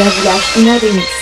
Oriol Village in a remix,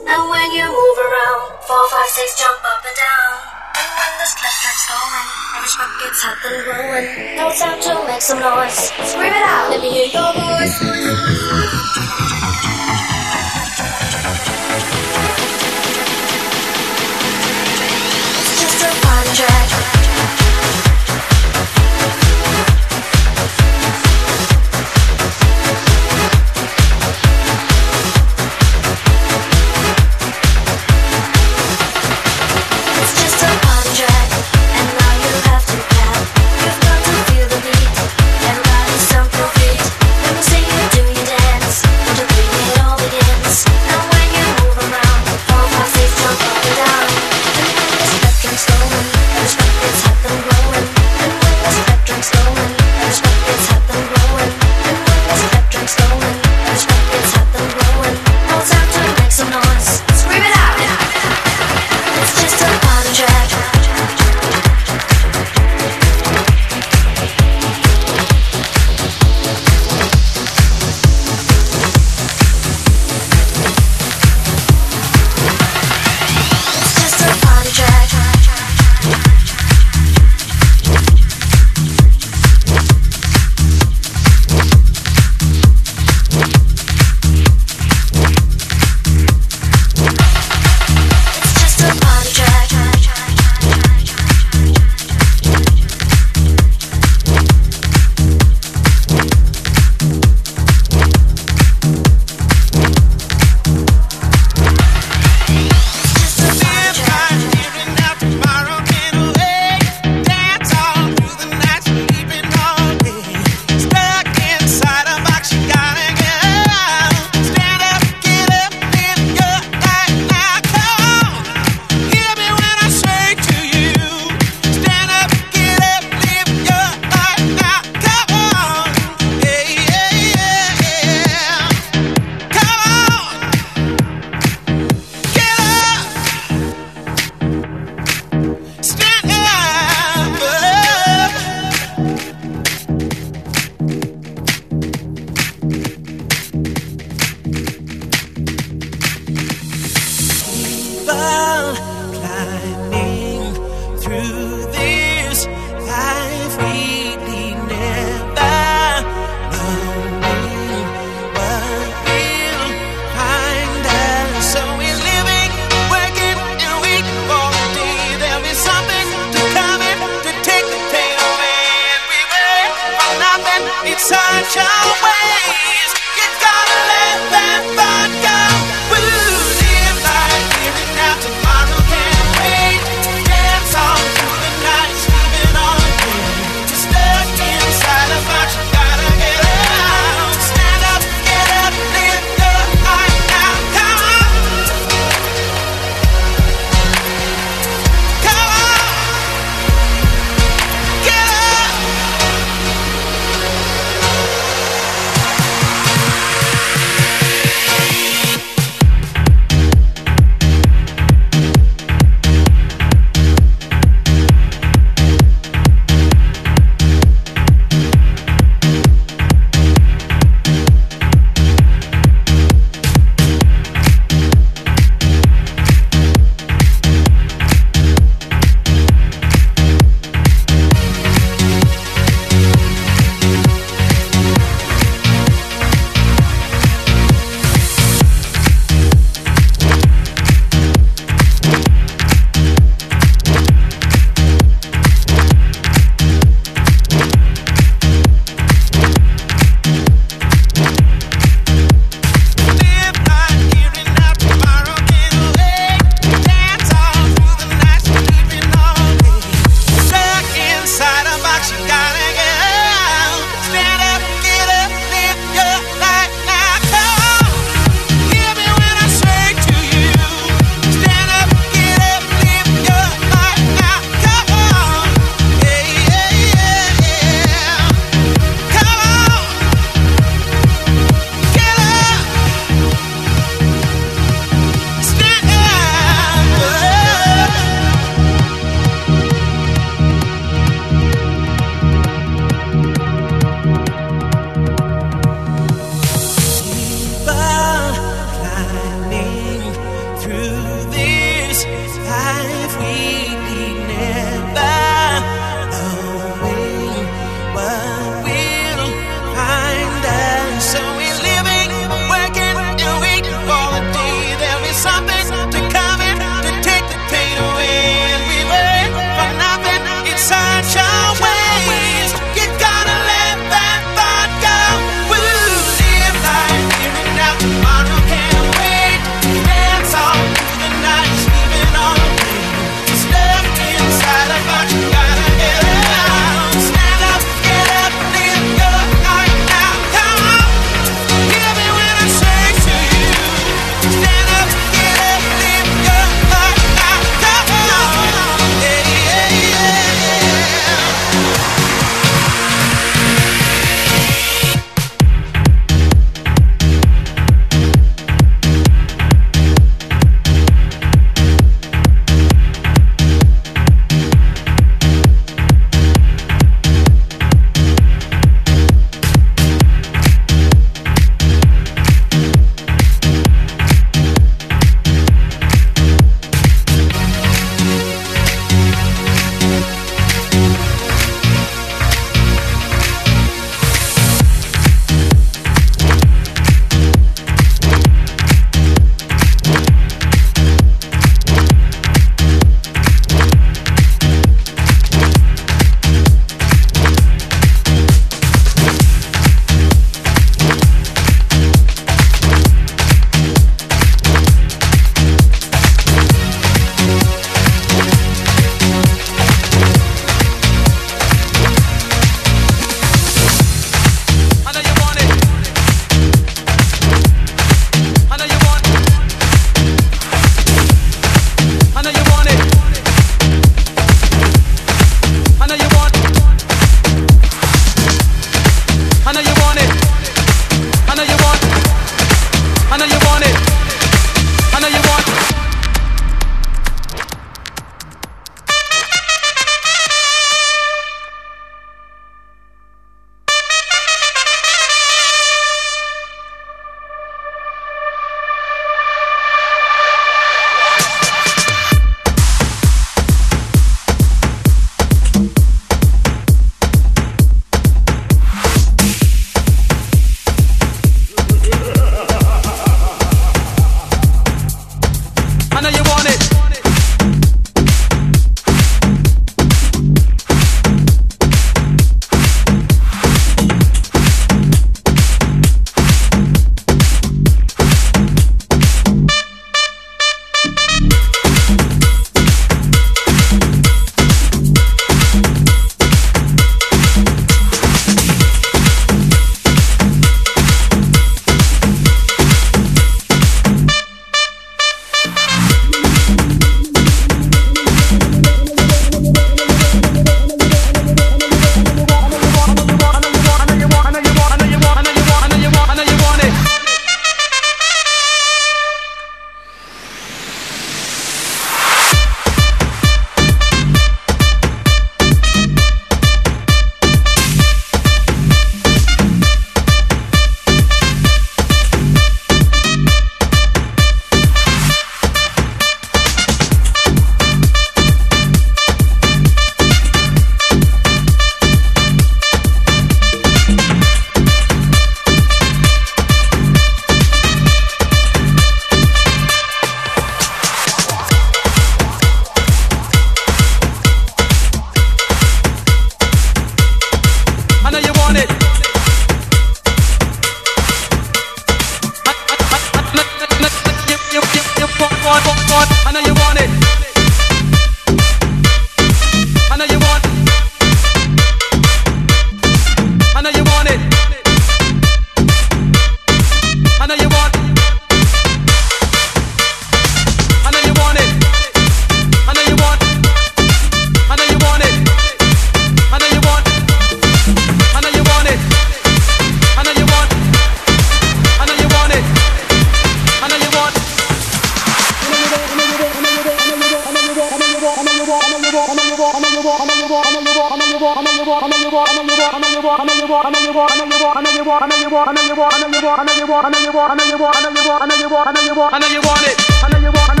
I know you want it.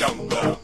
Jungle.